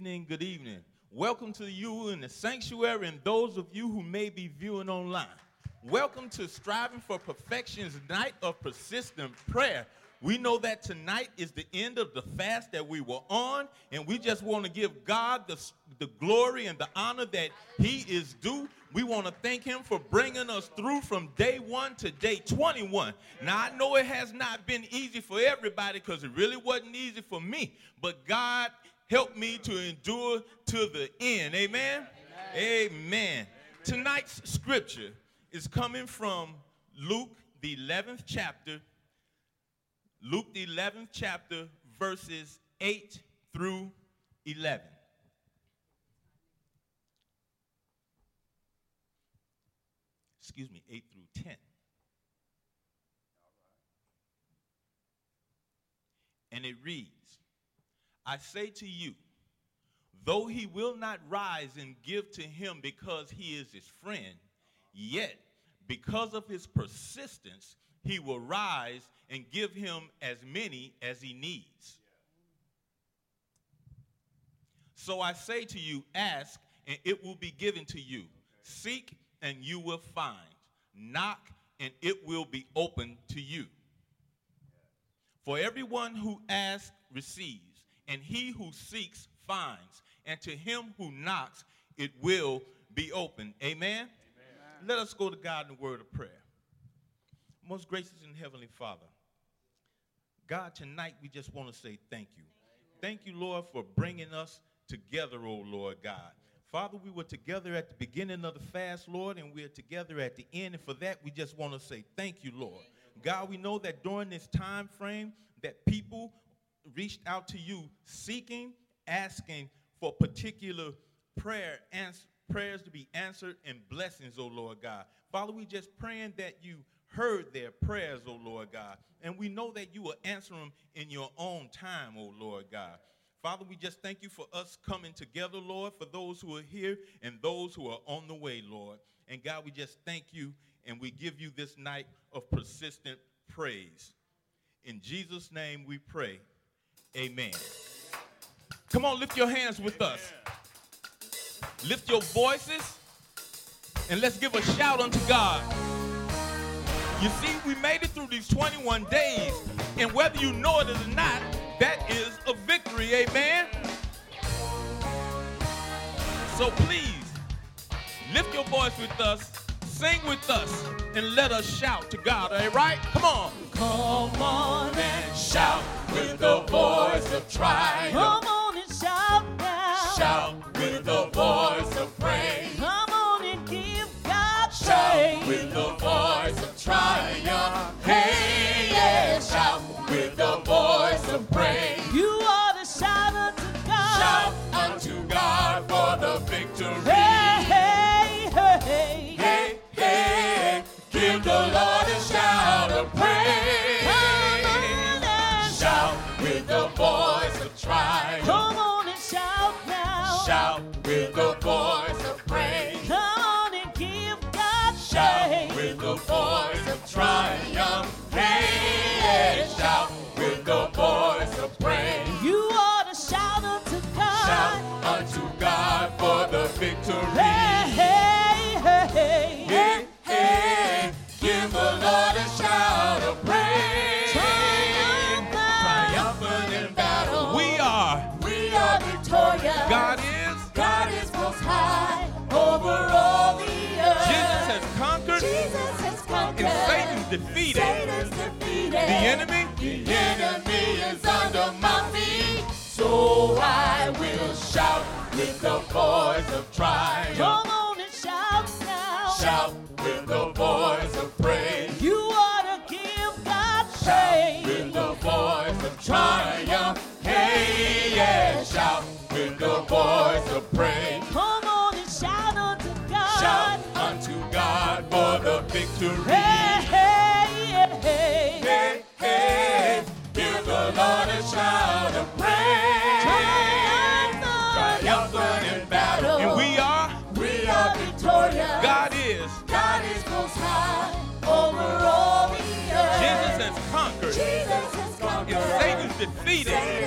evening, good evening. Welcome to you in the sanctuary and those of you who may be viewing online. Welcome to Striving for Perfection's night of persistent prayer. We know that tonight is the end of the fast that we were on, and we just want to give God the, the glory and the honor that He is due. We want to thank Him for bringing us through from day one to day 21. Now, I know it has not been easy for everybody because it really wasn't easy for me, but God helped me to endure to the end. Amen? Amen. Amen. Tonight's scripture is coming from Luke, the 11th chapter, Luke, the 11th chapter, verses 8 through 11. Excuse me, 8 through 10. And it reads I say to you, though he will not rise and give to him because he is his friend, yet because of his persistence, he will rise and give him as many as he needs. So I say to you, ask, and it will be given to you. Seek, and you will find. Knock, and it will be open to you. For everyone who asks receives, and he who seeks finds, and to him who knocks it will be open. Amen? Amen. Let us go to God in the word of prayer. Most gracious and heavenly Father, God, tonight we just want to say thank you. Thank you, Lord, for bringing us together, oh Lord God. Father, we were together at the beginning of the fast, Lord, and we're together at the end. And for that, we just want to say thank you, Lord. God, we know that during this time frame that people reached out to you seeking, asking for particular prayer ans- prayers to be answered and blessings, O Lord God. Father, we just praying that you heard their prayers, O Lord God. And we know that you will answer them in your own time, O Lord God. Father, we just thank you for us coming together, Lord, for those who are here and those who are on the way, Lord. And God, we just thank you and we give you this night of persistent praise. In Jesus' name we pray. Amen. Come on, lift your hands with us. Lift your voices and let's give a shout unto God. You see, we made it through these 21 days, and whether you know it or not, that is a victory, amen? So please, lift your voice with us, sing with us, and let us shout to God, all right? Come on. Come on and shout with the voice of triumph. Triumph. Hey, shout with the voice of praise. You ought to shout unto God. Shout unto God for the victory. Defeated. Satan's defeated. The enemy, The enemy defeated.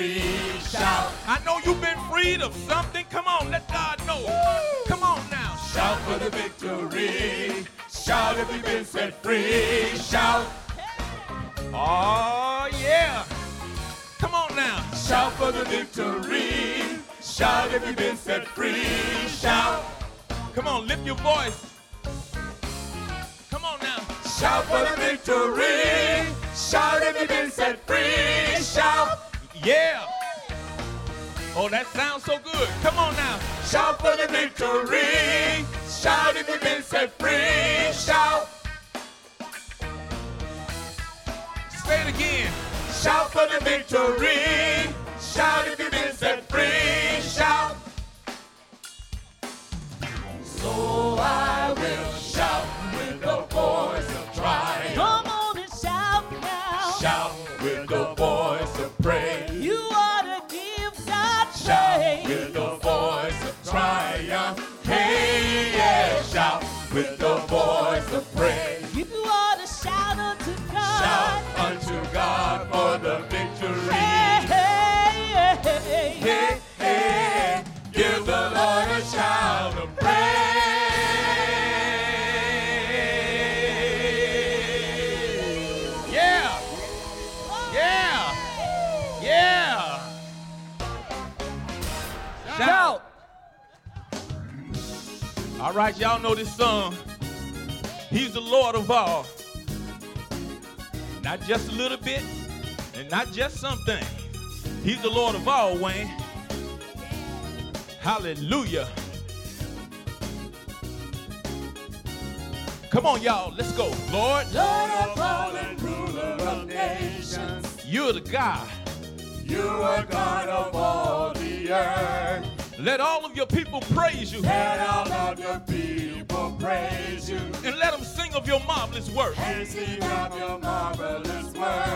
Free. Shout, I know you've been freed of something. Come on, let God know. Come on now. shout for the victory. Shout if we've been set free. Shout, Oh, yeah. Come on now. shout for the victory. Shout if we've been set free. Shout, Come on, lift your voice. Come on now. shout for the victory. Shout if we've been set free. Shout, Yeah. Oh, that sounds so good. Come on now. shout for the victory. Shout if we've been set free. Shout. Say it again. Shout for the victory. Shout if you've been set free. Shout. So I will shout with the voice All right, y'all know this song. He's the Lord of all. Not just a little bit, and not just something. He's the Lord of all, Wayne. Hallelujah. Come on, y'all, let's go. Lord, Lord of all and ruler of nations, you're the God. you are God of all the earth. Let all of your people praise you Let all of your people praise you and let them sing of your marvelous work. and sing of your marvelous work.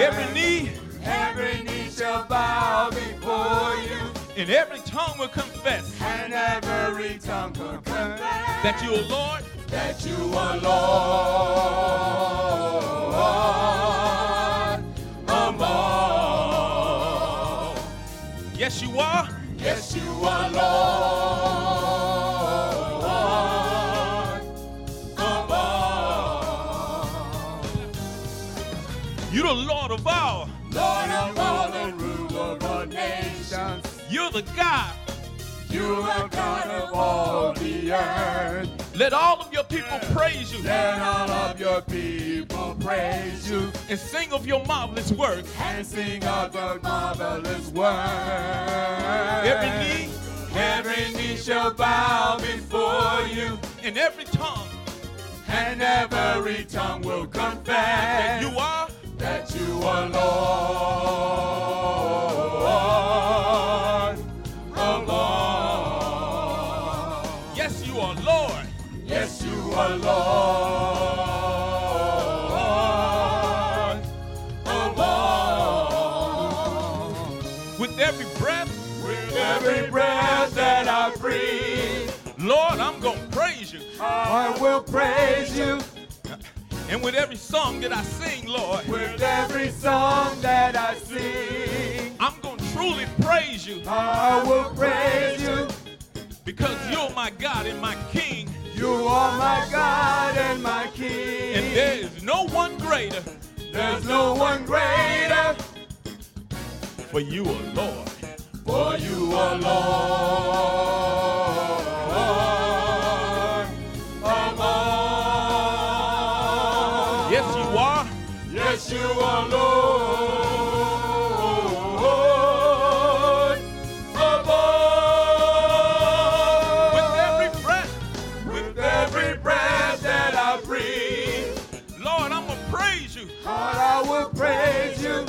Every knee every knee shall bow before you. and every tongue will confess And every tongue will confess that you are Lord. that you are Lord all. Yes, you are. You're the Lord of all. Lord of all and ruler of nations. You're the God. You are God of all the earth. Let all of your people praise you Let all of your people praise you and sing of your marvelous work. and sing of your marvelous work. Every knee every knee shall bow before you, and every tongue and every tongue will confess that you are. that you are Lord I will praise you. And with every song that I sing, Lord, With every song that I sing, I'm going to truly praise you I will praise you. because you're my God and my King. You are my God and my King. And there is no one greater, There's no one greater, for you are Lord. for you are you are Lord above. With every breath, With every breath that I breathe, Lord, I'm to praise you. Lord, I will praise you.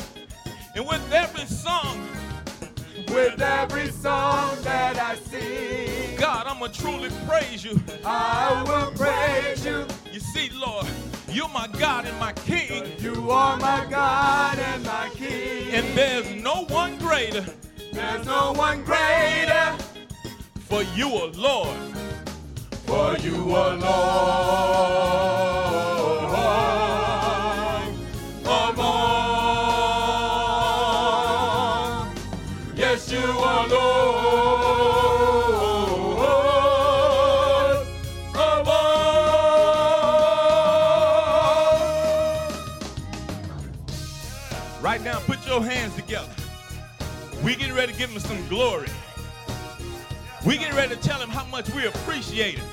And with every song, With every song that I sing, God, I'm to truly praise you. I will praise you. You see, Lord, you're my God and my King, You are my God and my King. and there's no one greater, there's no one greater, for you are Lord. for you are Lord give him some glory. We get ready to tell him how much we appreciate him.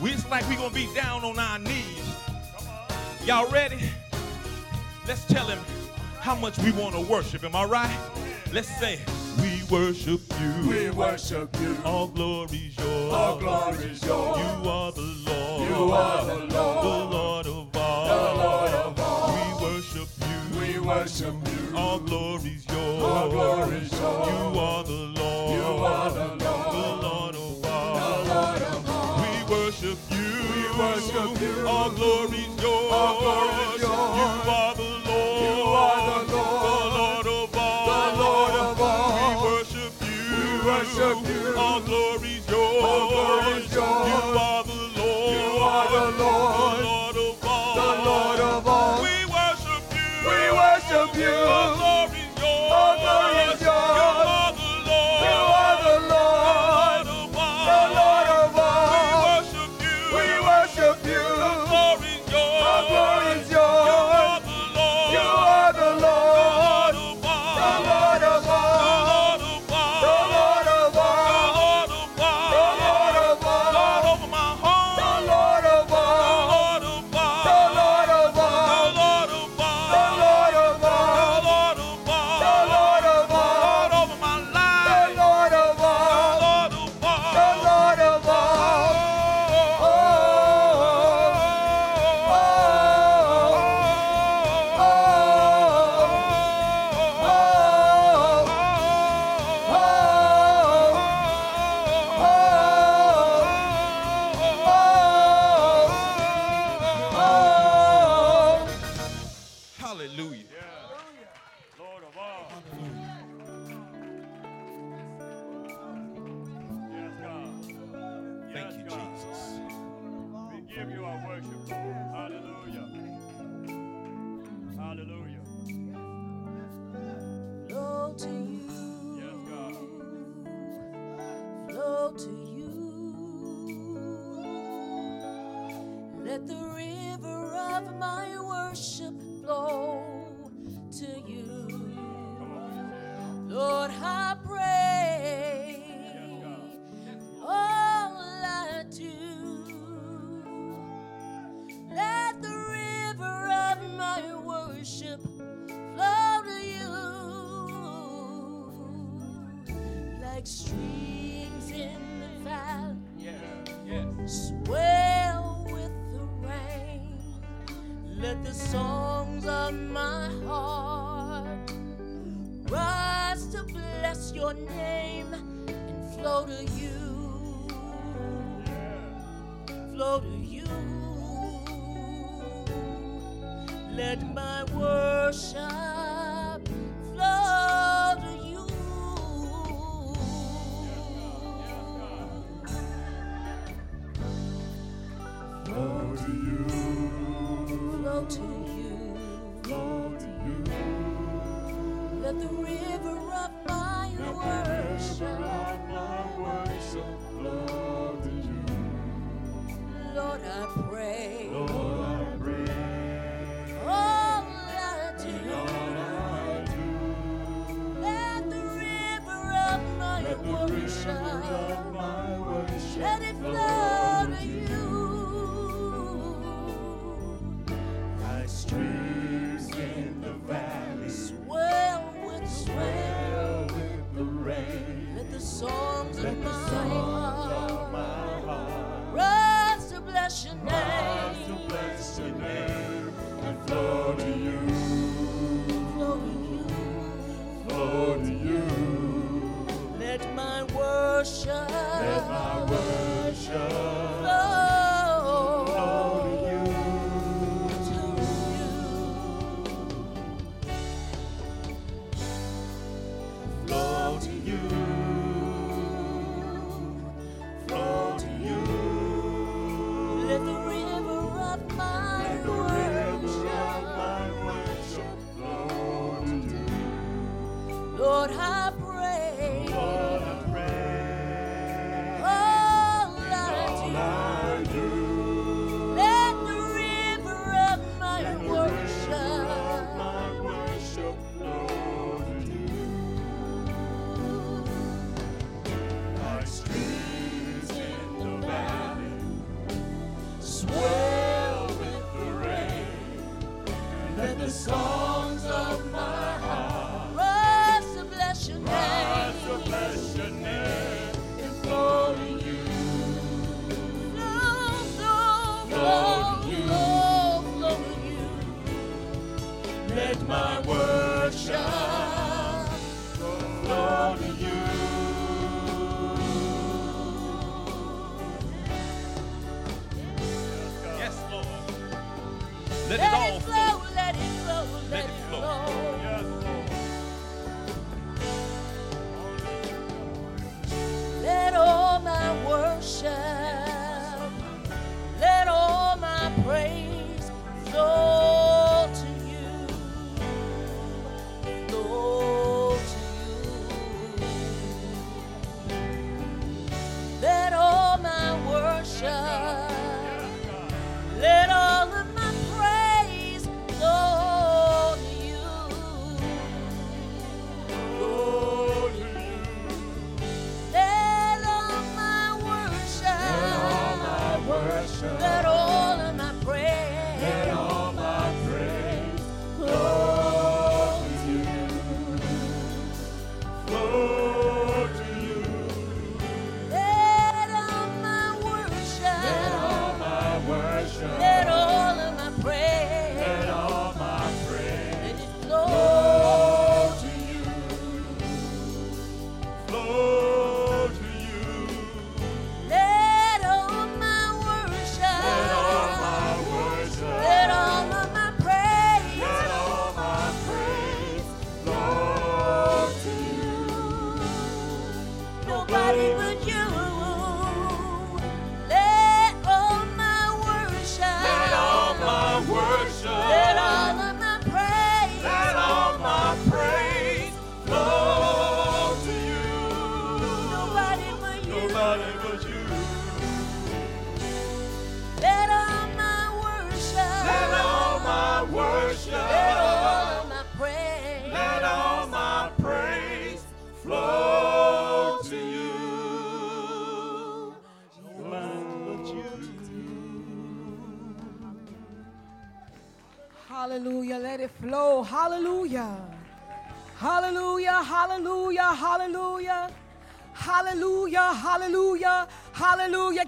We it's like we're gonna be down on our knees. Y'all ready? Let's tell him how much we want to worship him, all right? Let's say, we worship you. We worship you. All glory's yours. All glory is yours. You are the Lord. You are the Lord. The Lord. Lord of all. The Lord of all. We worship you. We worship you. All glory's yours. All glory is yours. You are the Lord. You are the Lord. The Lord of all. The Lord of all. We worship you. We worship you. All glory's yours. All glory Let the songs of my heart rise to bless your name and flow to you. Flow to you. Let my worship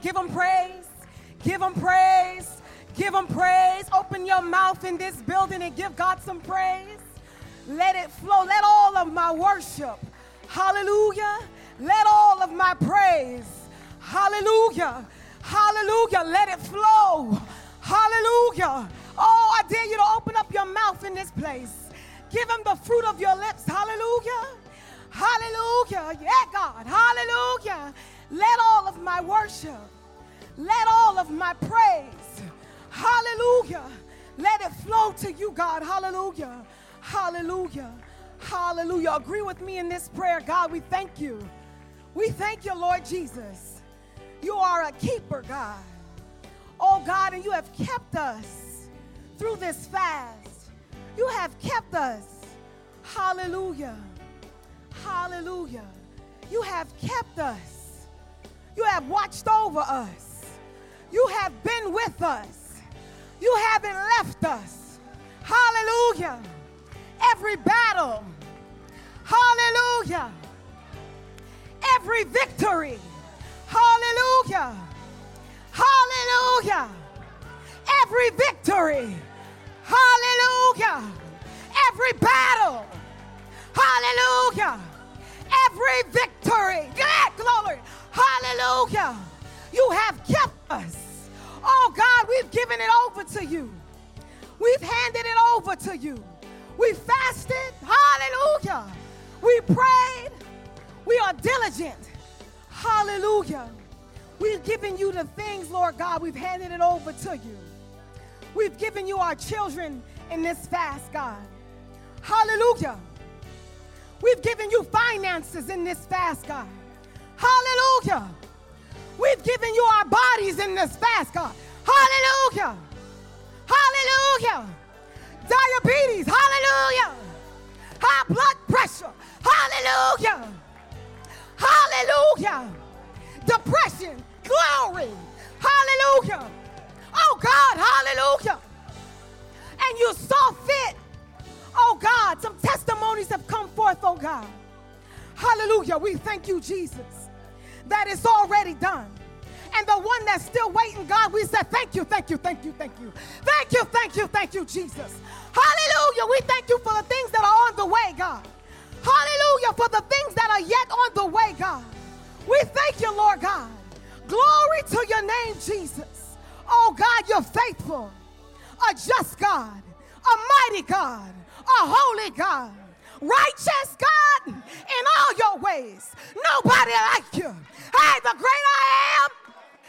Give him praise. Give him praise. Give him praise. Open your mouth in this building and give God some praise. Let it flow. Let all of my worship. Hallelujah. Let all of my praise. Hallelujah. Hallelujah. Let it flow. Hallelujah. Oh, I dare you to open up your mouth in this place. Give him the fruit of your lips. Hallelujah. Hallelujah. Yeah, God. Hallelujah. Let all of my worship, let all of my praise, hallelujah, let it flow to you, God. Hallelujah. Hallelujah. Hallelujah. Agree with me in this prayer, God. We thank you. We thank you, Lord Jesus. You are a keeper, God. Oh, God, and you have kept us through this fast. You have kept us. Hallelujah. Hallelujah. You have kept us. You have watched over us. You have been with us. You haven't left us. Hallelujah. Every battle. Hallelujah. Every victory. Hallelujah. Hallelujah. Every victory. Hallelujah. Every battle. Hallelujah. Every victory. Glory. Hallelujah. You have kept us. Oh God, we've given it over to you. We've handed it over to you. We fasted. Hallelujah. We prayed. We are diligent. Hallelujah. We've given you the things, Lord God. We've handed it over to you. We've given you our children in this fast, God. Hallelujah. We've given you finances in this fast, God. Hallelujah. We've given you our bodies in this fast, God. Hallelujah. Hallelujah. Diabetes. Hallelujah. High blood pressure. Hallelujah. Hallelujah. Depression. Glory. Hallelujah. Oh God, hallelujah. And you saw fit. Oh God, some testimonies have come forth, oh God. Hallelujah. We thank you, Jesus that it's already done. And the one that's still waiting, God, we say thank you, thank you, thank you, thank you. Thank you, thank you, thank you, Jesus. Hallelujah. We thank you for the things that are on the way, God. Hallelujah. For the things that are yet on the way, God. We thank you, Lord God. Glory to your name, Jesus. Oh, God, you're faithful, a just God, a mighty God, a holy God, righteous God in all your ways. Nobody like you. Hey, the great I am,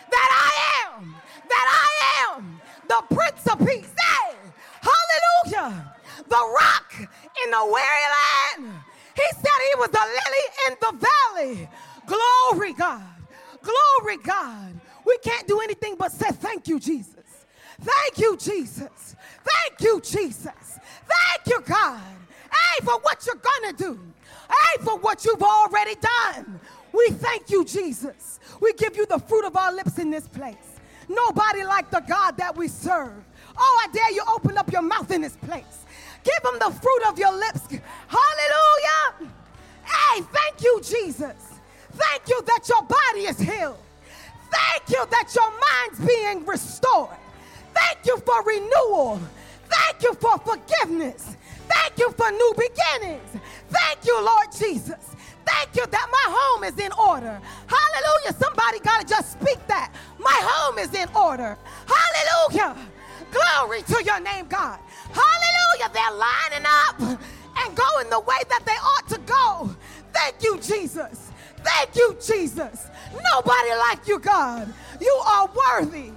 that I am, that I am, the Prince of Peace. Hey, hallelujah. The rock in the weary land. He said he was the lily in the valley. Glory, God. Glory, God. We can't do anything but say thank you, Jesus. Thank you, Jesus. Thank you, Jesus. Thank you, God. Hey, for what you're going to do. Hey, for what you've already done. We thank you, Jesus. We give you the fruit of our lips in this place. Nobody like the God that we serve. Oh, I dare you open up your mouth in this place. Give him the fruit of your lips. Hallelujah. Hey, thank you, Jesus. Thank you that your body is healed. Thank you that your mind's being restored. Thank you for renewal. Thank you for forgiveness. Thank you for new beginnings. Thank you, Lord Jesus. Thank you that my home is in order. Hallelujah. Somebody got to just speak that. My home is in order. Hallelujah. Glory to your name, God. Hallelujah. They're lining up and going the way that they ought to go. Thank you, Jesus. Thank you, Jesus. Nobody like you, God. You are worthy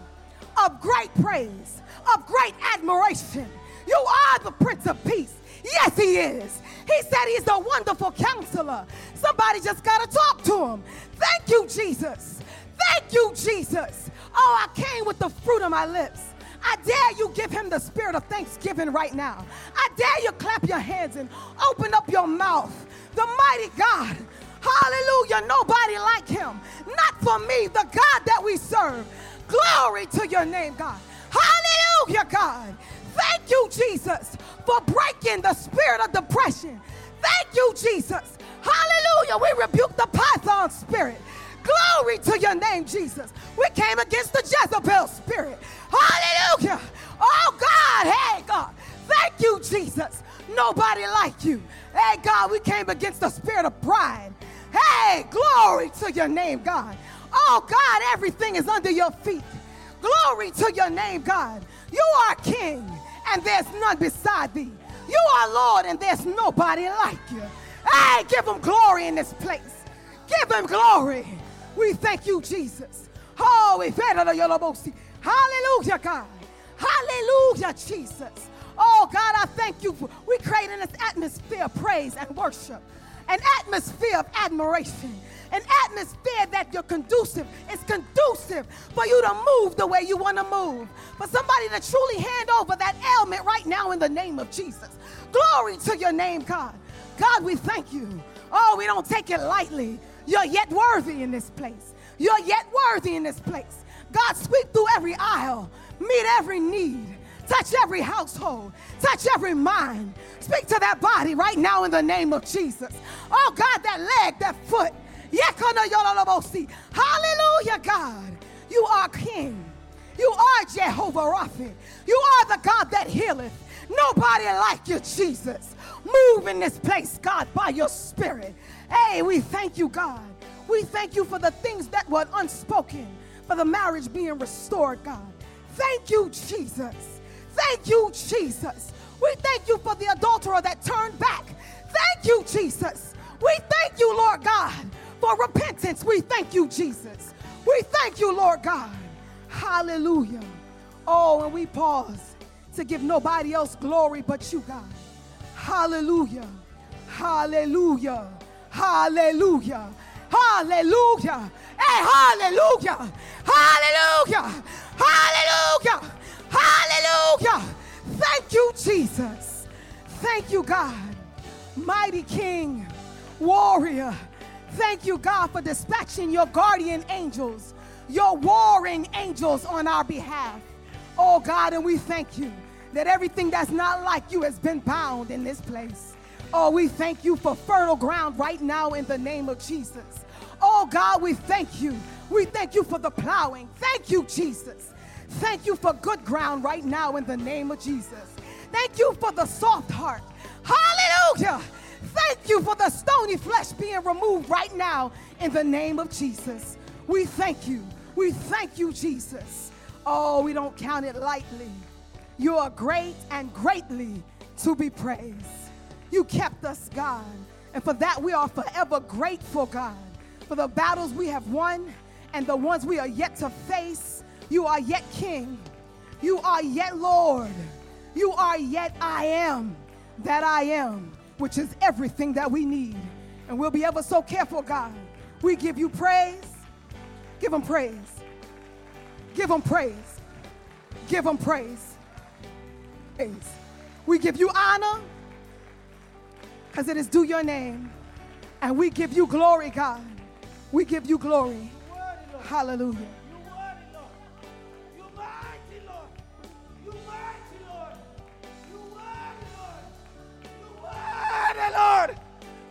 of great praise, of great admiration. You are the Prince of Peace. Yes, He is. He said He's the wonderful counselor. Somebody just got to talk to Him. Thank you, Jesus. Thank you, Jesus. Oh, I came with the fruit of my lips. I dare you give him the spirit of thanksgiving right now. I dare you clap your hands and open up your mouth. The mighty God. Hallelujah. Nobody like him. Not for me, the God that we serve. Glory to your name, God. Hallelujah, God. Thank you, Jesus, for breaking the spirit of depression. Thank you, Jesus. Hallelujah. We rebuke the python spirit. Glory to your name, Jesus. We came against the Jezebel spirit. Hallelujah. Oh, God. Hey, God. Thank you, Jesus. Nobody like you. Hey, God, we came against the spirit of pride. Hey, glory to your name, God. Oh, God, everything is under your feet. Glory to your name, God. You are King, and there's none beside thee. You are Lord, and there's nobody like you. Hey, give him glory in this place. Give him glory. We thank you, Jesus. Oh, we Hallelujah, God. Hallelujah, Jesus. Oh, God, I thank you. For, we create in this atmosphere of praise and worship, an atmosphere of admiration, an atmosphere that you're conducive. It's conducive for you to move the way you want to move. For somebody to truly hand over that ailment right now in the name of Jesus. Glory to your name, God. God, we thank you. Oh, we don't take it lightly. You're yet worthy in this place. You're yet worthy in this place. God, sweep through every aisle, meet every need, touch every household, touch every mind. Speak to that body right now in the name of Jesus. Oh, God, that leg, that foot. Hallelujah, God. You are King. You are Jehovah Rapha. You are the God that healeth. Nobody like you, Jesus. Move in this place, God, by your spirit. Hey, we thank you, God. We thank you for the things that were unspoken, for the marriage being restored, God. Thank you, Jesus. Thank you, Jesus. We thank you for the adulterer that turned back. Thank you, Jesus. We thank you, Lord God, for repentance. We thank you, Jesus. We thank you, Lord God. Hallelujah. Oh, and we pause to give nobody else glory but you, God. Hallelujah. Hallelujah. Hallelujah. Hallelujah. Hey, hallelujah. Hallelujah. Hallelujah. Hallelujah. Thank you, Jesus. Thank you, God. Mighty King, warrior. Thank you, God, for dispatching your guardian angels, your warring angels on our behalf. Oh, God, and we thank you that everything that's not like you has been bound in this place. Oh, we thank you for fertile ground right now in the name of Jesus. Oh, God, we thank you. We thank you for the plowing. Thank you, Jesus. Thank you for good ground right now in the name of Jesus. Thank you for the soft heart. Hallelujah. Thank you for the stony flesh being removed right now in the name of Jesus. We thank you. We thank you, Jesus. Oh, we don't count it lightly. You are great and greatly to be praised. You kept us, God. And for that, we are forever grateful, God. For the battles we have won and the ones we are yet to face, you are yet King. You are yet Lord. You are yet I am that I am, which is everything that we need. And we'll be ever so careful, God. We give you praise. Give them praise. Give them praise. Give them praise. Praise. We give you honor because it is due your name. And we give you glory, God. We give you glory. Hallelujah. Lord.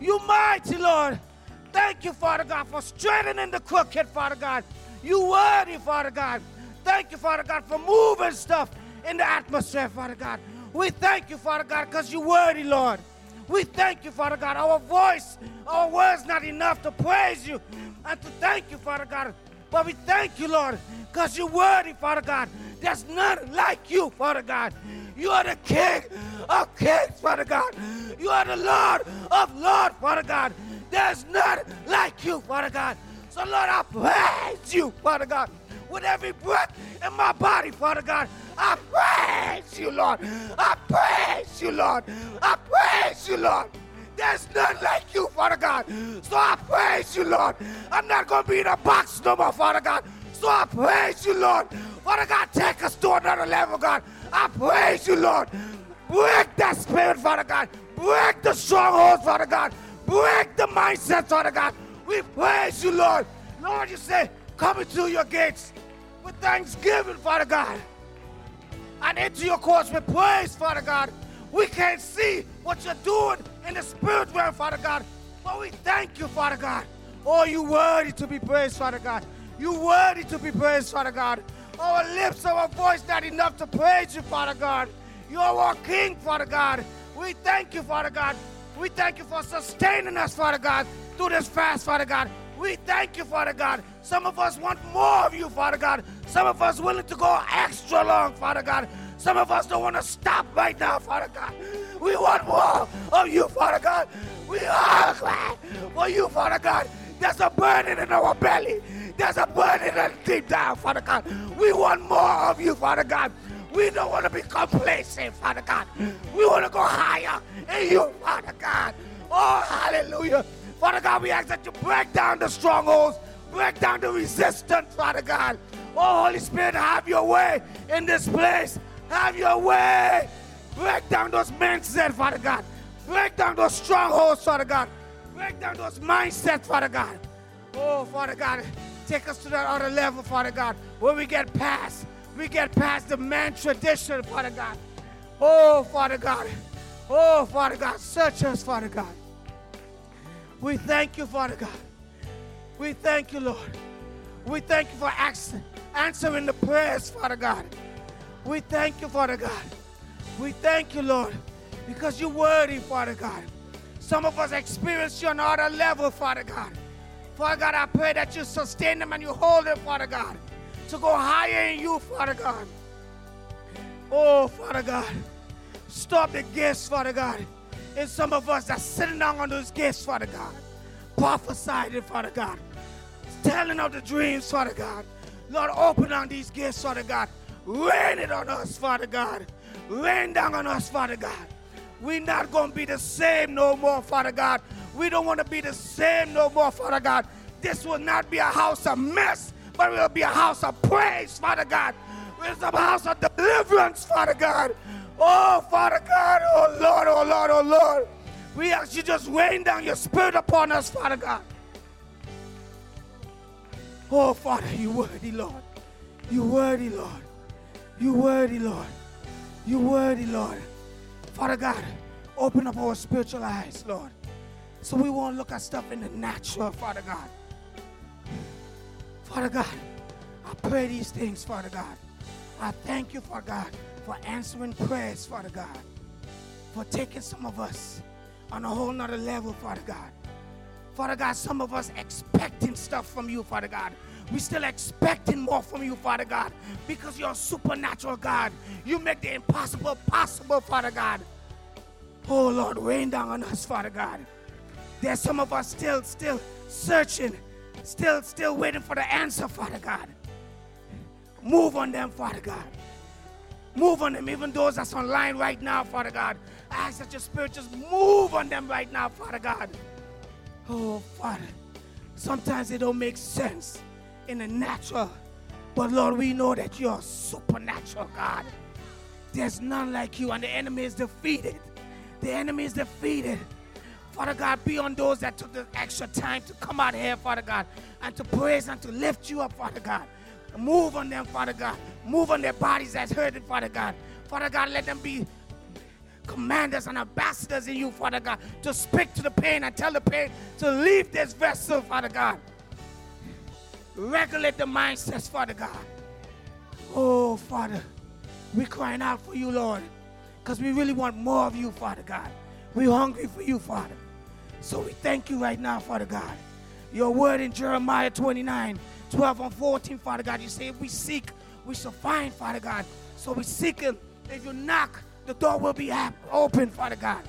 You mighty, Lord. Thank you, Father God, for straightening the crooked, Father God. You worthy, Father God. Thank you, Father God, for moving stuff in the atmosphere, Father God. We thank you, Father God, because you worthy, Lord. We thank you, Father God. Our voice, our words not enough to praise you and to thank you, Father God. But we thank you, Lord, because you're worthy, Father God. There's none like you, Father God. You are the King of kings, Father God. You are the Lord of lords, Father God. There's none like you, Father God. So, Lord, I praise you, Father God, with every breath in my body, Father God. I praise you, Lord. I praise you, Lord. I praise you, Lord. There's none like you, Father God. So I praise you, Lord. I'm not going to be in a box no more, Father God. So I praise you, Lord. Father God, take us to another level, God. I praise you, Lord. Break that spirit, Father God. Break the strongholds, Father God. Break the mindset, Father God. We praise you, Lord. Lord, you say, come into your gates with thanksgiving, Father God and into your courts with praise, Father God. We can't see what you're doing in the spirit realm, Father God, but we thank you, Father God. Oh, you worthy to be praised, Father God. You worthy to be praised, Father God. Our lips, our voice, not enough to praise you, Father God. You are our King, Father God. We thank you, Father God. We thank you for sustaining us, Father God, through this fast, Father God. We thank you, Father God. Some of us want more of you, Father God. Some of us willing to go extra long, Father God. Some of us don't want to stop right now, Father God. We want more of you, Father God. We are glad for you, Father God. There's a burning in our belly. There's a burning and deep down, Father God. We want more of you, Father God. We don't want to be complacent, Father God. We want to go higher in you, Father God. Oh, hallelujah. Father God, we ask that you break down the strongholds, break down the resistance, Father God. Oh, Holy Spirit, have your way in this place. Have your way. Break down those mindsets, Father God. Break down those strongholds, Father God. Break down those mindsets, Father God. Oh, Father God, take us to that other level, Father God, where we get past, we get past the man tradition, Father God. Oh, Father God. Oh, Father God, search us, Father God. We thank you, Father God. We thank you, Lord. We thank you for answering the prayers, Father God. We thank you, Father God. We thank you, Lord, because you're worthy, Father God. Some of us experience you on another level, Father God. Father God, I pray that you sustain them and you hold them, Father God, to go higher in you, Father God. Oh, Father God, stop the gifts, Father God. And some of us are sitting down on those gifts, Father God, prophesying, Father God, telling of the dreams, Father God. Lord, open on these gifts, Father God. Rain it on us, Father God. Rain down on us, Father God. We're not going to be the same no more, Father God. We don't want to be the same no more, Father God. This will not be a house of mess, but it will be a house of praise, Father God. It's a house of deliverance, Father God. Oh, Father God, oh Lord, oh Lord, oh Lord. We ask you just rain down your spirit upon us, Father God. Oh, Father, you worthy, Lord. You worthy, Lord. You worthy, Lord. You worthy, Lord. Father God, Open up our spiritual eyes, Lord. So we won't look at stuff in the natural, Father God. Father God, I pray these things, Father God. I thank you, Father God, for answering prayers, Father God. For taking some of us on a whole nother level, Father God. Father God, some of us expecting stuff from you, Father God. We still expecting more from you, Father God, because you're a supernatural God. You make the impossible possible, Father God. Oh Lord, rain down on us, Father God. There's some of us still, still searching, still, still waiting for the answer, Father God. Move on them, Father God. Move on them, even those that's online right now, Father God. I ask that your spirit just move on them right now, Father God. Oh, Father, sometimes it don't make sense in the natural, but Lord, we know that you're supernatural God. There's none like you, and the enemy is defeated. The enemy is defeated. Father God, be on those that took the extra time to come out here, Father God, and to praise and to lift you up, Father God. Move on them, Father God. Move on their bodies that's hurting, Father God. Father God, let them be commanders and ambassadors in you, Father God, to speak to the pain and tell the pain to leave this vessel, Father God. Regulate the mindsets, Father God. Oh, Father, we're crying out for you, Lord, because we really want more of you, Father God. We're hungry for you, Father. So we thank you right now, Father God. Your word in Jeremiah 29, 12 and 14, Father God, you say if we seek, we shall find, Father God. So we seek him. If you knock, the door will be open, Father God.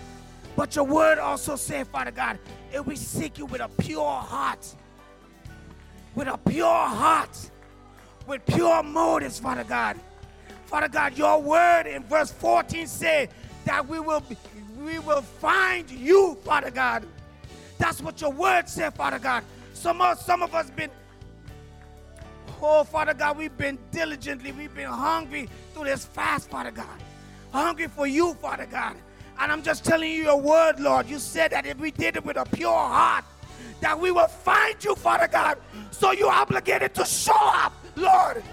But your word also said, Father God, if we seek you with a pure heart, with a pure heart, with pure motives, Father God. Father God, your word in verse 14 said that we will be, we will find you, Father God. That's what your word said, Father God. Some of, some of us been, oh, Father God, we've been diligently, we've been hungry through this fast, Father God. Hungry for you, Father God. And I'm just telling you your word, Lord. You said that if we did it with a pure heart, that we will find you, Father God. So you're obligated to show up, Lord.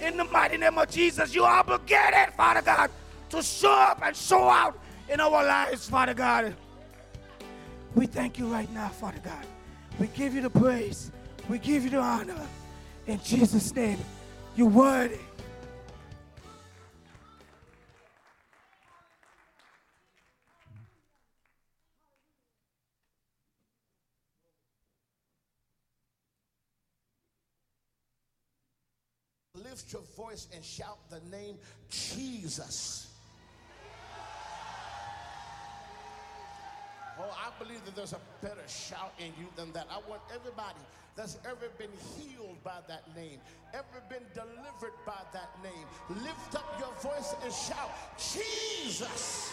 In the mighty name of Jesus, you're obligated, Father God, to show up and show out in our lives, Father God. We thank you right now, Father God. We give you the praise. We give you the honor. In Jesus' name, you're worthy. Lift your voice and shout the name Jesus. Oh, I believe that there's a better shout in you than that. I want everybody that's ever been healed by that name, ever been delivered by that name, lift up your voice and shout, Jesus.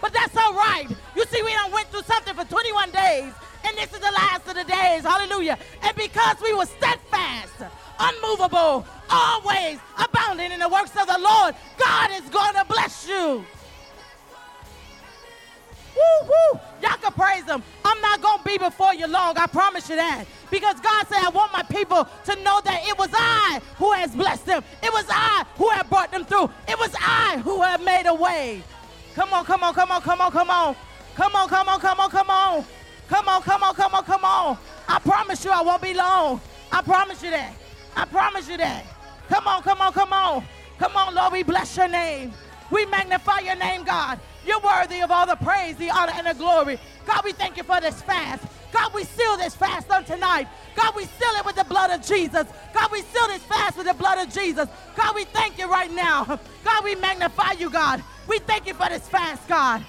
but that's all right. You see, we done went through something for 21 days, and this is the last of the days. Hallelujah. And because we were steadfast, unmovable, always abounding in the works of the Lord, God is going to bless you. Woo, woo. Y'all can praise him. I'm not going to be before you long. I promise you that. Because God said, I want my people to know that it was I who has blessed them. It was I who have brought them through. It was I who have made a way. Come on, come on, come on, come on, come on. Come on, come on, come on, come on. Come on, come on, come on, come on. I promise you I won't be long. I promise you that. I promise you that. Come on, come on, come on. Come on, Lord, we bless your name. We magnify your name, God. You're worthy of all the praise, the honor, and the glory. God, we thank you for this fast. God, we seal this fast on tonight. God, we seal it with the blood of Jesus. God, we seal this fast with the blood of Jesus. God, we thank you right now. God, we magnify you, God. We thank you for this fast, God.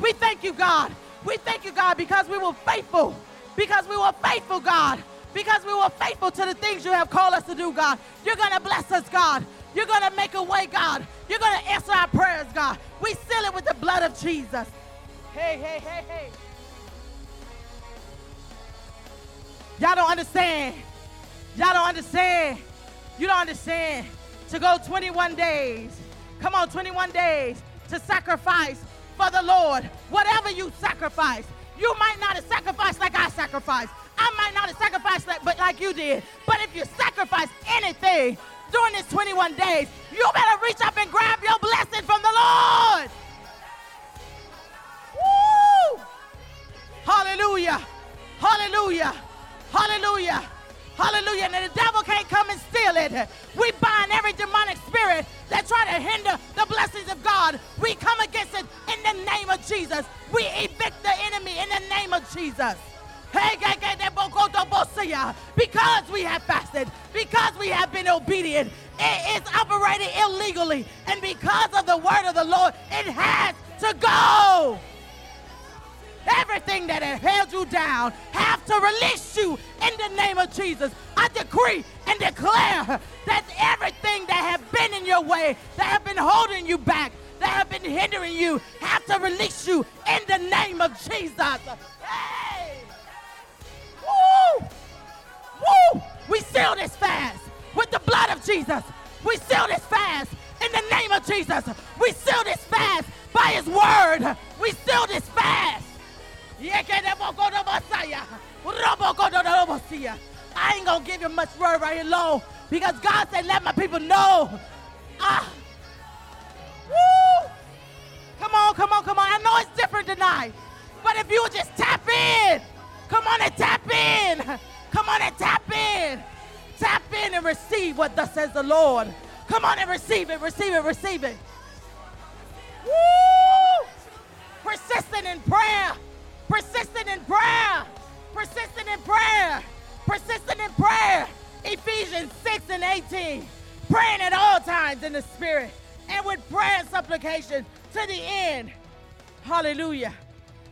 We thank you, God. We thank you, God, because we were faithful. Because we were faithful, God because we were faithful to the things you have called us to do, God. You're going to bless us, God. You're going to make a way, God. You're going to answer our prayers, God. We seal it with the blood of Jesus. Hey, hey, hey, hey. Y'all don't understand. Y'all don't understand. You don't understand. To go 21 days. Come on, 21 days to sacrifice for the Lord. Whatever you sacrifice, you might not have sacrificed like I sacrificed. I might not have sacrificed like, but like you did. But if you sacrifice anything during this 21 days, you better reach up and grab your blessing from the Lord. Woo! Hallelujah. Hallelujah. Hallelujah. Hallelujah. And the devil can't come and steal it. We bind every demonic spirit that try to hinder the blessings of God. We come against it in the name of Jesus. We evict the enemy in the name of Jesus. Because we have fasted, because we have been obedient, it is operating illegally. And because of the word of the Lord, it has to go. Everything that has held you down have to release you in the name of Jesus. I decree and declare that everything that have been in your way, that have been holding you back, that have been hindering you, have to release you in the name of Jesus. Hey! Woo! We seal this fast with the blood of Jesus. We seal this fast in the name of Jesus. We seal this fast by his word. We seal this fast. I ain't gonna give you much word right here long because God said, let my people know. Ah. Woo! Come on, come on, come on. I know it's different tonight. But if you would just tap in, come on and tap in. Come on and tap in. Tap in and receive what thus says the Lord. Come on and receive it, receive it, receive it. Woo! Persistent in prayer. Persistent in prayer. Persistent in prayer. Persistent in prayer. Ephesians 6 and 18. Praying at all times in the Spirit and with prayer and supplication to the end. Hallelujah.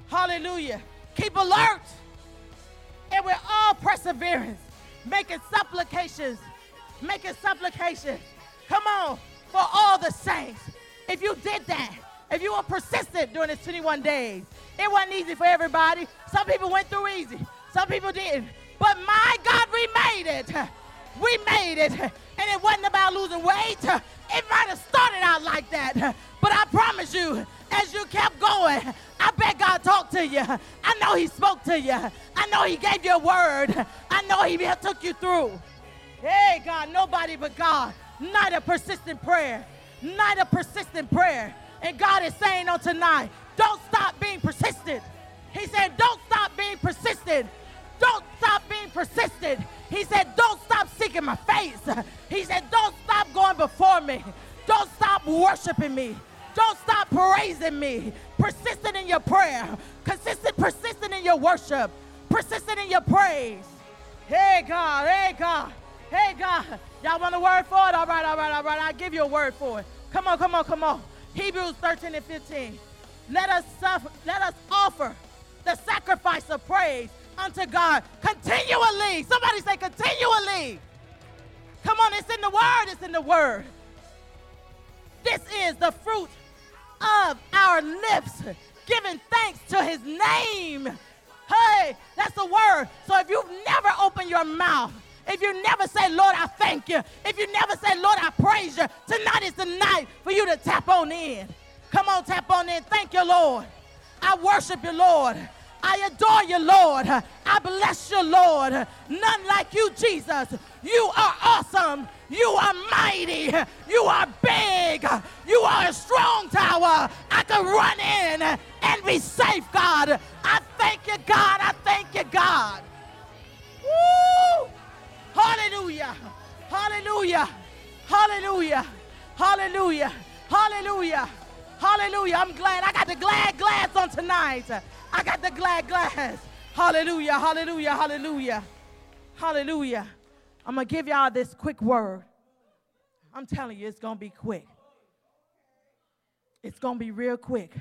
Hallelujah. Keep alert and with all perseverance, making supplications, making supplications Come on, for all the saints. If you did that, if you were persistent during this 21 days, it wasn't easy for everybody. Some people went through easy, some people didn't. But my God, we made it. We made it. And it wasn't about losing weight. It might have started out like that. But I promise you, as you kept going, I bet God talked you. I know He spoke to you. I know He gave you a word. I know He took you through. Hey, God, nobody but God. Not a persistent prayer. Not a persistent prayer. And God is saying on tonight, don't stop being persistent. He said, don't stop being persistent. Don't stop being persistent. He said, Don't stop seeking my face. He said, Don't stop going before me. Don't stop worshiping me. Don't stop praising me. Persistent in your prayer. Consistent, persistent in your worship. Persistent in your praise. Hey, God. Hey, God. Hey, God. Y'all want a word for it? All right, all right, all right. I'll give you a word for it. Come on, come on, come on. Hebrews 13 and 15. Let us suffer, let us offer the sacrifice of praise unto God continually. Somebody say continually. Come on, it's in the word, it's in the word. This is the fruit of our lips, giving thanks to his name. Hey, that's the word. So if you've never opened your mouth, if you never say, Lord, I thank you, if you never say, Lord, I praise you, tonight is the night for you to tap on in. Come on, tap on in. Thank you, Lord. I worship you, Lord. I adore you, Lord. I bless you, Lord. None like you, Jesus. You are awesome. You are mighty. You are big. You are a strong tower. I can run in and be safe, God. I thank you, God. I thank you, God. Woo! Hallelujah. Hallelujah. Hallelujah. Hallelujah. Hallelujah. Hallelujah. I'm glad I got the glad glass on tonight. I got the glad glass. Hallelujah, hallelujah, hallelujah, hallelujah. I'm going to give y'all this quick word. I'm telling you, it's going to be quick. It's going to be real quick.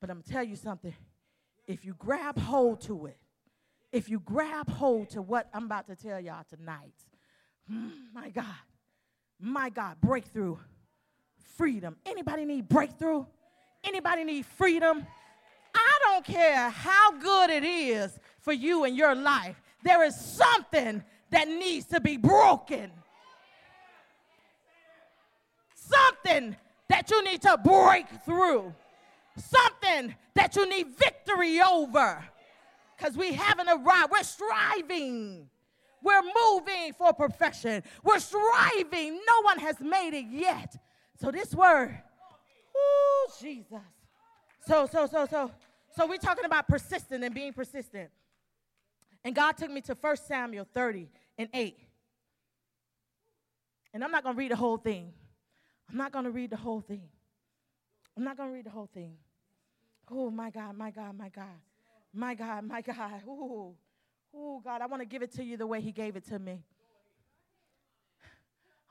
But I'm going to tell you something. If you grab hold to it, if you grab hold to what I'm about to tell y'all tonight, mm, my God, my God, breakthrough, freedom. Anybody need breakthrough? Anybody need freedom? Don't care how good it is for you in your life, there is something that needs to be broken. Something that you need to break through. Something that you need victory over. Because we haven't arrived. We're striving. We're moving for perfection. We're striving. No one has made it yet. So this word, oh Jesus. So, so, so, so, so we're talking about persistent and being persistent. And God took me to 1 Samuel 30 and 8. And I'm not going to read the whole thing. I'm not going to read the whole thing. I'm not going to read the whole thing. Oh, my God, my God, my God. My God, my God. Oh, oh God, I want to give it to you the way He gave it to me.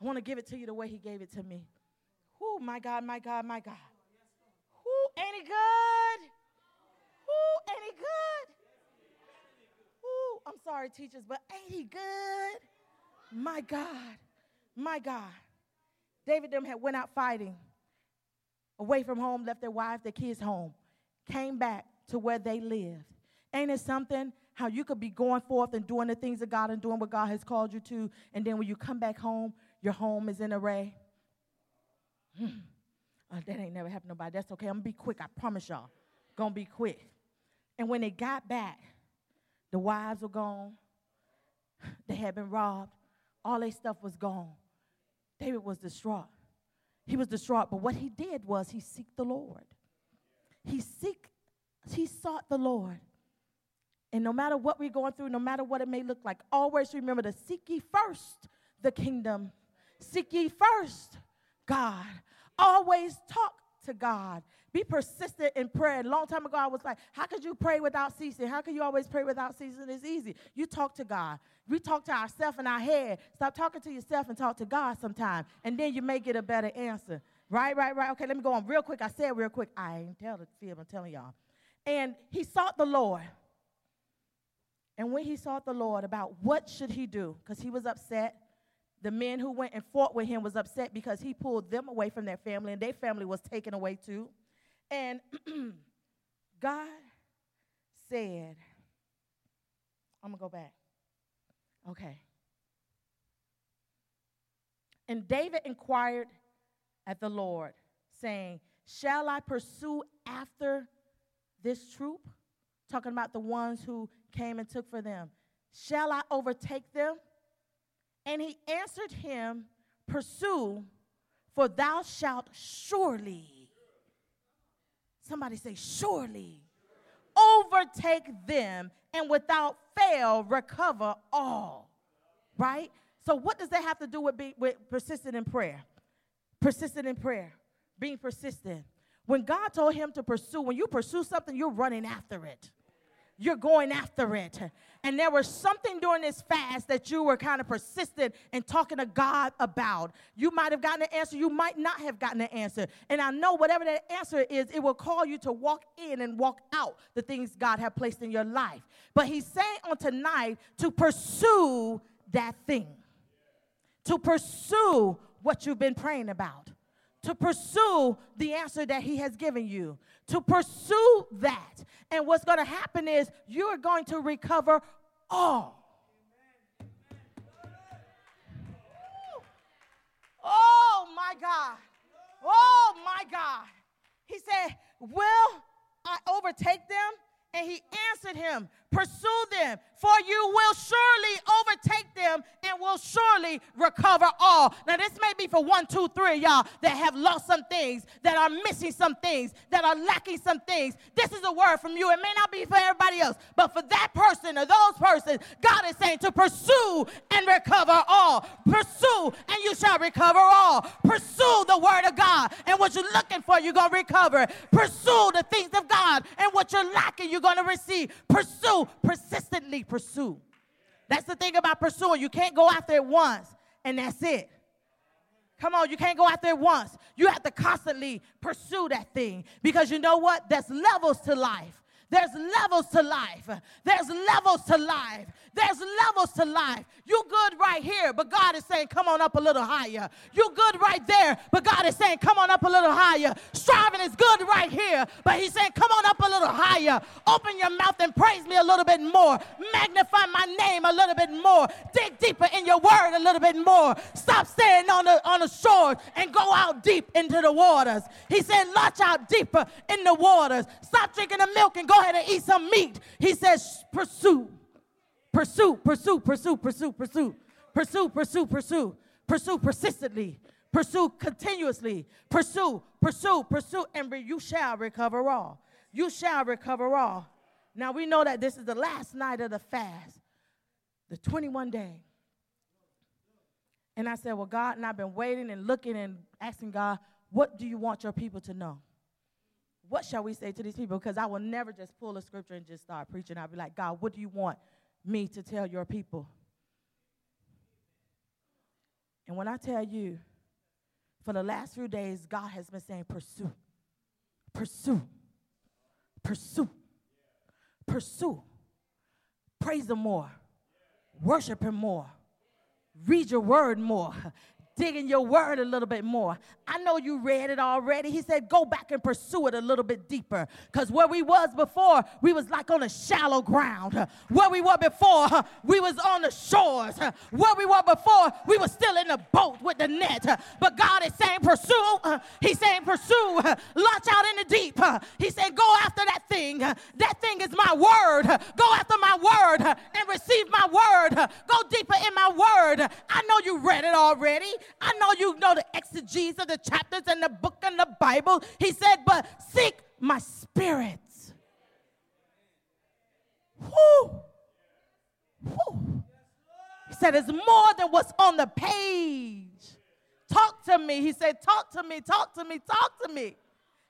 I want to give it to you the way He gave it to me. Oh, my God, my God, my God. Oh, ain't it good? Ooh, ain't he good? Ooh, I'm sorry, teachers, but ain't he good? My God, my God. David them had went out fighting, away from home, left their wife, their kids home, came back to where they lived. Ain't it something how you could be going forth and doing the things of God and doing what God has called you to, and then when you come back home, your home is in array? Hmm. Oh, that ain't never happened to nobody. That's okay. I'm gonna be quick. I promise y'all. Gonna be quick. And when they got back, the wives were gone. They had been robbed. All their stuff was gone. David was distraught. He was distraught, but what he did was he seeked the Lord. He seek, he sought the Lord. And no matter what we're going through, no matter what it may look like, always remember to seek ye first the kingdom. Seek ye first God. Always talk to God. Be persistent in prayer. A long time ago, I was like, how could you pray without ceasing? How can you always pray without ceasing? It's easy. You talk to God. We talk to ourselves in our head. Stop talking to yourself and talk to God sometime. And then you may get a better answer. Right, right, right. Okay, let me go on real quick. I said real quick. I ain't tell the fib, I'm telling y'all. And he sought the Lord. And when he sought the Lord about what should he do, because he was upset the men who went and fought with him was upset because he pulled them away from their family and their family was taken away too. And God said, I'm going to go back. Okay. And David inquired at the Lord, saying, Shall I pursue after this troop? Talking about the ones who came and took for them. Shall I overtake them? And he answered him, Pursue, for thou shalt surely, somebody say, surely, overtake them and without fail recover all. Right? So, what does that have to do with, be, with persistent in prayer? Persistent in prayer, being persistent. When God told him to pursue, when you pursue something, you're running after it you're going after it. And there was something during this fast that you were kind of persistent in talking to God about. You might have gotten an answer, you might not have gotten an answer. And I know whatever that answer is, it will call you to walk in and walk out the things God have placed in your life. But he's saying on tonight to pursue that thing, to pursue what you've been praying about to pursue the answer that He has given you, to pursue that. And what's going to happen is you're going to recover all. Oh my God. Oh my God. He said, Will I overtake them? And he answered him, Pursue them, for you will surely overtake them and will surely recover all. Now, this may be for one, two, three y'all that have lost some things, that are missing some things, that are lacking some things. This is a word from you. It may not be for everybody else, but for that person or those persons, God is saying to pursue and recover all. Pursue and you shall recover all. Pursue the word of God and what you're looking for, you're going to recover. Pursue the things of God and what you're lacking, you're going to receive. Pursue persistently pursue. That's the thing about pursuing. You can't go after it once and that's it. Come on, you can't go after it once. You have to constantly pursue that thing because you know what? There's levels to life. There's levels to life. There's levels to life. There's levels to life. You good right here, but God is saying, come on up a little higher. You good right there, but God is saying, come on up a little higher. Striving is good right here, but He's saying, come on up a little higher. Open your mouth and praise me a little bit more. Magnify my name a little bit more. Dig deeper in your word a little bit more. Stop staying on the on the shore and go out deep into the waters. He said, launch out deeper in the waters. Stop drinking the milk and go ahead and eat some meat. He says, pursue, pursue, pursue, pursue, pursue, pursue, pursue, pursue, pursue, pursue persistently, pursue continuously, pursue, pursue, pursue, and you shall recover all. You shall recover all. Now we know that this is the last night of the fast, the 21 day. And I said, Well, God, and I've been waiting and looking and asking God, what do you want your people to know? What shall we say to these people? Because I will never just pull a scripture and just start preaching. I'll be like, God, what do you want me to tell your people? And when I tell you, for the last few days, God has been saying, pursue, pursue, pursue, pursue. Praise Him more, worship Him more, read your word more, dig in your word a little bit more. I know you read it already. He said, go back and pursue it a little bit deeper. Because where we was before, we was like on a shallow ground. Where we were before, we was on the shores. Where we were before, we was still in the boat with the net. But God is saying, pursue. He's saying, pursue. Launch out in the deep. He said, go after that thing. That thing is my word. Go after my word and receive my word. Go deeper in my word. I know you read it already. I know you know the exegesis of the chapters and the book and the Bible. He said, but seek my spirit. Whoo. Whoo. He said, it's more than what's on the page. Talk to me. He said, talk to me, talk to me, talk to me.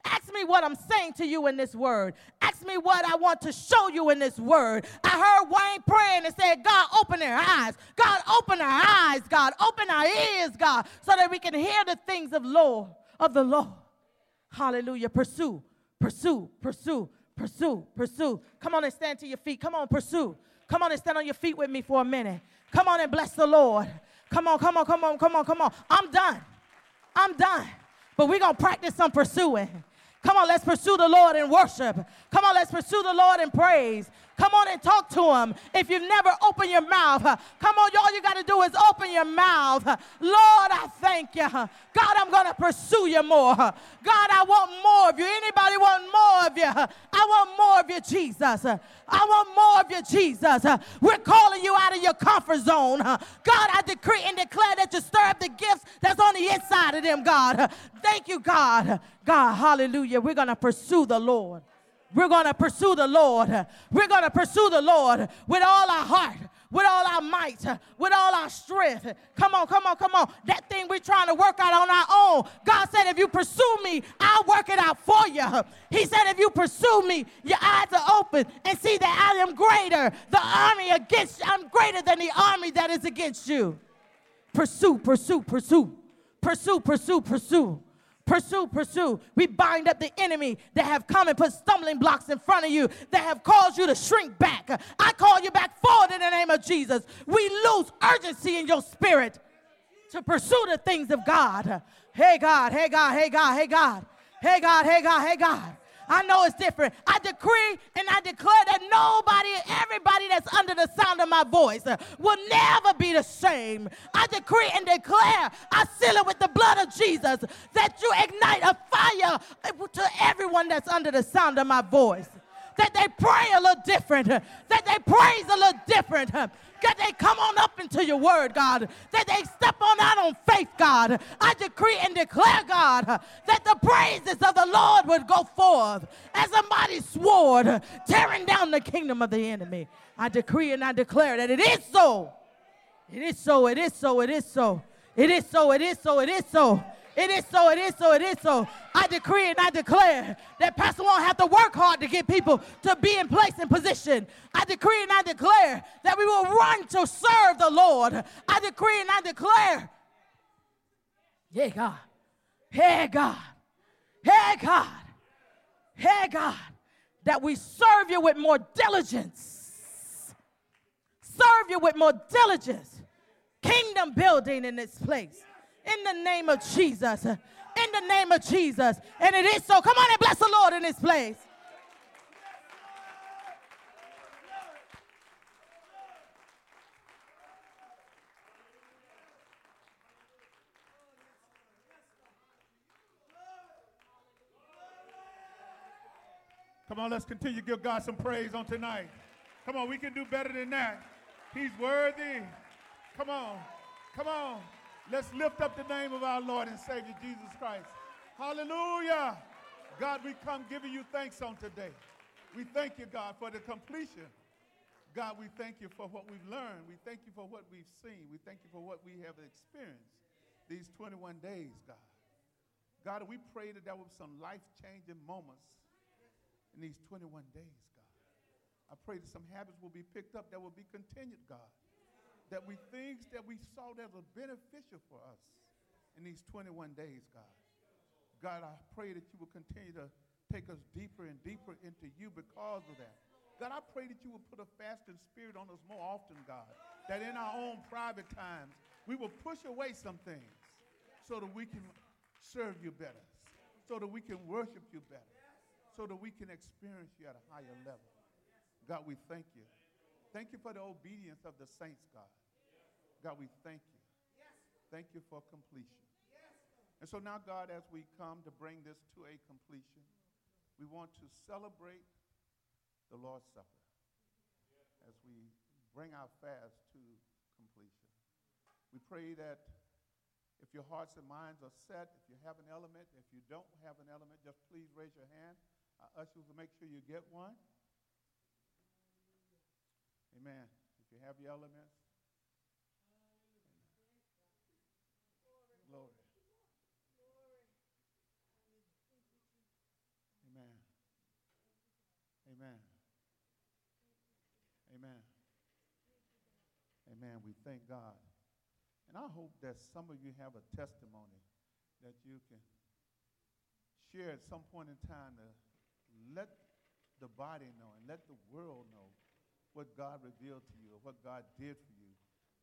Ask me what I'm saying to you in this word. Ask me what I want to show you in this word. I heard Wayne praying and said, God, open their eyes. God, open our eyes, God. Open our ears, God, so that we can hear the things of Lord, of the Lord. Hallelujah. Pursue, pursue, pursue, pursue, pursue. Come on and stand to your feet. Come on, pursue. Come on and stand on your feet with me for a minute. Come on and bless the Lord. Come on, come on, come on, come on, come on. I'm done. I'm done. But we're going to practice some pursuing. Come on, let's pursue the Lord in worship. Come on, let's pursue the Lord in praise. Come on and talk to him. If you've never opened your mouth, come on, all you got to do is open your mouth. Lord, I thank you. God, I'm going to pursue you more. God, I want more of you. Anybody want more of you? I want more of you, Jesus. I want more of you, Jesus. We're calling you out of your comfort zone. God, I decree and declare that you stir up the gifts that's on the inside of them, God. Thank you, God. God, hallelujah. We're going to pursue the Lord. We're going to pursue the Lord. We're going to pursue the Lord with all our heart, with all our might, with all our strength. Come on, come on, come on. That thing we're trying to work out on our own. God said, if you pursue me, I'll work it out for you. He said, if you pursue me, your eyes are open and see that I am greater. The army against I'm greater than the army that is against you. Pursue, pursue, pursue. Pursue, pursue, pursue. Pursue, pursue. We bind up the enemy that have come and put stumbling blocks in front of you that have caused you to shrink back. I call you back forward in the name of Jesus. We lose urgency in your spirit to pursue the things of God. Hey God, hey God, hey God, hey God, hey God, hey God, hey God. I know it's different. I decree and I declare that nobody, everybody that's under the sound of my voice uh, will never be the same. I decree and declare, I seal it with the blood of Jesus, that you ignite a fire to everyone that's under the sound of my voice. That they pray a little different, that they praise a little different, they come on up into your word, God. That they step on out on faith, God. I decree and declare, God, that the praises of the Lord would go forth as a mighty sword, tearing down the kingdom of the enemy. I decree and I declare that it is so. It is so, it is so, it is so. It is so, it is so, it is so. It is so, it is so, it is so. I decree and I declare that Pastor won't have to work hard to get people to be in place and position. I decree and I declare that we will run to serve the Lord. I decree and I declare, yeah, God, hey, God, hey, God, hey, God, that we serve you with more diligence. Serve you with more diligence. Kingdom building in this place in the name of Jesus. In the name of Jesus. And it is so. Come on and bless the Lord in this place. Come on, let's continue to give God some praise on tonight. Come on, we can do better than that. He's worthy. Come on, come on. Let's lift up the name of our Lord and Savior Jesus Christ. Hallelujah. God, we come giving you thanks on today. We thank you, God, for the completion. God, we thank you for what we've learned. We thank you for what we've seen. We thank you for what we have experienced these 21 days, God. God, we pray that there will be some life-changing moments in these 21 days, God. I pray that some habits will be picked up that will be continued, God that we things that we saw that were beneficial for us in these 21 days, God. God, I pray that you will continue to take us deeper and deeper into you because of that. God, I pray that you will put a fasting spirit on us more often, God. That in our own private times, we will push away some things so that we can serve you better, so that we can worship you better, so that we can experience you at a higher level. God, we thank you. Thank you for the obedience of the saints, God. God, we thank you. Thank you for completion. And so now, God, as we come to bring this to a completion, we want to celebrate the Lord's Supper as we bring our fast to completion. We pray that if your hearts and minds are set, if you have an element, if you don't have an element, just please raise your hand. Our ushers will make sure you get one. Amen. If you have your elements. Glory. Amen. Amen. Amen. Amen. We thank God. And I hope that some of you have a testimony that you can share at some point in time to let the body know and let the world know what God revealed to you or what God did for you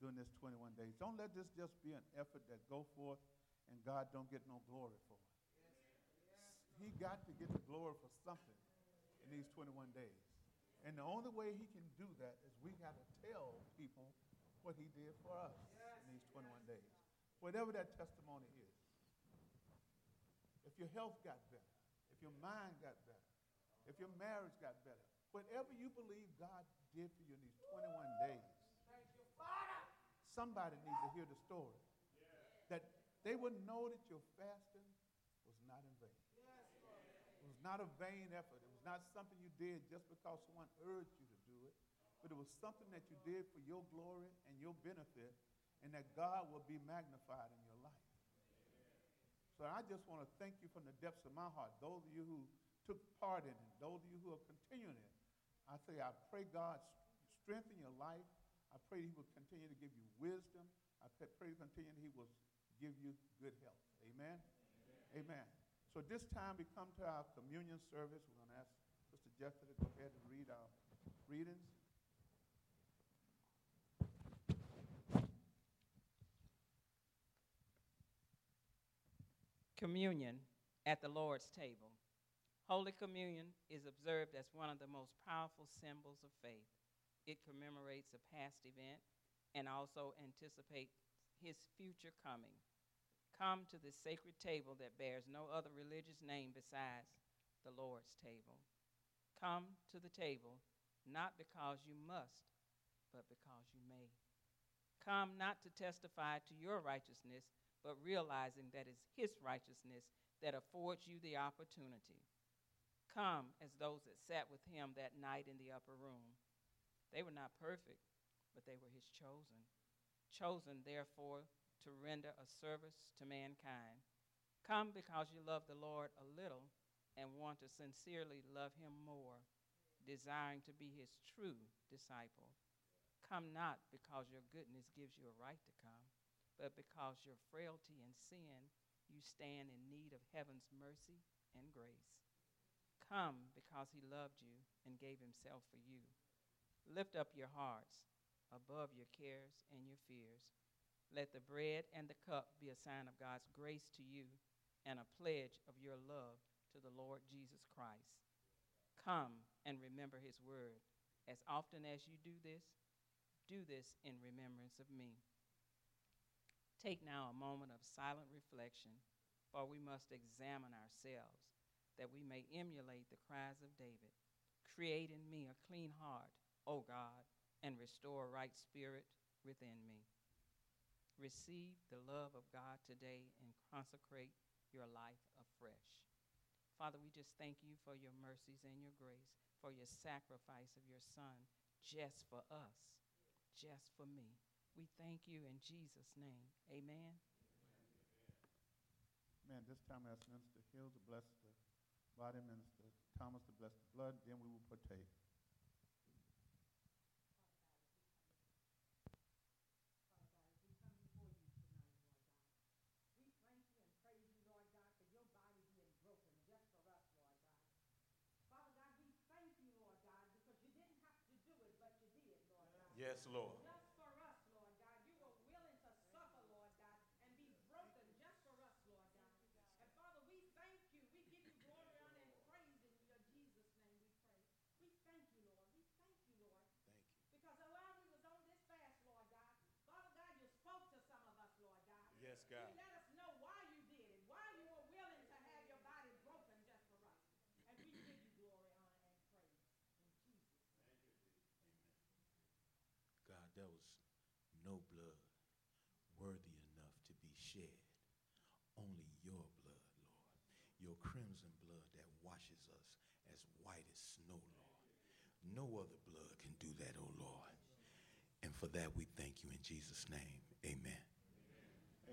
during this 21 days. Don't let this just be an effort that go forth and God don't get no glory for it. He got to get the glory for something in these 21 days. And the only way he can do that is we got to tell people what he did for us in these 21 days. Whatever that testimony is. If your health got better, if your mind got better, if your marriage got better, whatever you believe God did for you in these 21 days, somebody needs to hear the story. That they would know that your fasting was not in vain. It was not a vain effort. It was not something you did just because someone urged you to do it, but it was something that you did for your glory and your benefit, and that God will be magnified in your life. So I just want to thank you from the depths of my heart. Those of you who took part in it, those of you who are continuing it, I say I pray God strengthen your life. I pray He will continue to give you wisdom. I pray He continue He will give you good health. Amen. Amen. Amen. So at this time we come to our communion service. We're going to ask Sister Jessica to go ahead and read our readings. Communion at the Lord's table. Holy Communion is observed as one of the most powerful symbols of faith. It commemorates a past event and also anticipates his future coming. Come to this sacred table that bears no other religious name besides the Lord's table. Come to the table not because you must, but because you may. Come not to testify to your righteousness, but realizing that it's His righteousness that affords you the opportunity. Come as those that sat with Him that night in the upper room. They were not perfect, but they were His chosen. Chosen, therefore, to render a service to mankind. Come because you love the Lord a little and want to sincerely love him more, desiring to be his true disciple. Come not because your goodness gives you a right to come, but because your frailty and sin, you stand in need of heaven's mercy and grace. Come because he loved you and gave himself for you. Lift up your hearts above your cares and your fears let the bread and the cup be a sign of God's grace to you and a pledge of your love to the Lord Jesus Christ. Come and remember his word. As often as you do this, do this in remembrance of me. Take now a moment of silent reflection, for we must examine ourselves that we may emulate the cries of David. Create in me a clean heart, O God, and restore a right spirit within me. Receive the love of God today and consecrate your life afresh. Father, we just thank you for your mercies and your grace, for your sacrifice of your Son just for us, just for me. We thank you in Jesus' name. Amen. Amen. This time I ask Minister Hill to bless body, Minister Thomas to bless the blood, then we will partake. Father God, we come before you tonight, Lord thank you and praise you, Lord God, because your body's getting broken just for us, Lord God. Father God, we thank you, Lord God, because you didn't have to do it, but you did it, Lord. Yes, Lord. Just for us, Lord God. You were willing to suffer, Lord God, and be broken just for us, Lord God. And Father, we thank you. We give you glory, honor, and praise in your Jesus' name we pray. We thank you, Lord. We thank you, Lord. Thank you. Because while we was on this fast, Lord God, Father God, you spoke to some of us, Lord God. Yes, You let us know why you did it, why you were willing to have your body broken just for us. And we give you glory, honor, and praise in Jesus' name. God, there was no blood worthy enough to be shed. Only your blood, Lord. Your crimson blood that washes us as white as snow, Lord. No other blood can do that, oh Lord. And for that we thank you in Jesus' name. Amen.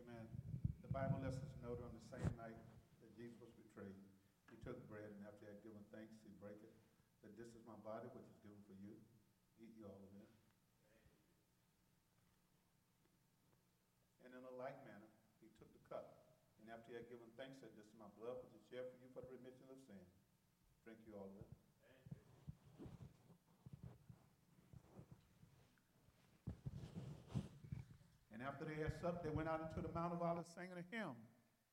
Amen. The Bible lets us know that on the same night that Jesus was betrayed, he took bread and after he had given thanks, he broke it. That this is my body, which is given for you. Eat you all of it. And in a like manner, he took the cup. And after he had given thanks, said, This is my blood, which is shed for you for the remission of sin. Drink you all of it. after they they went out into the Mount of Olives singing a hymn.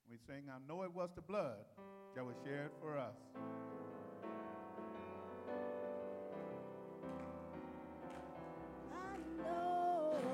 We sang, I know it was the blood that was shed for us. I know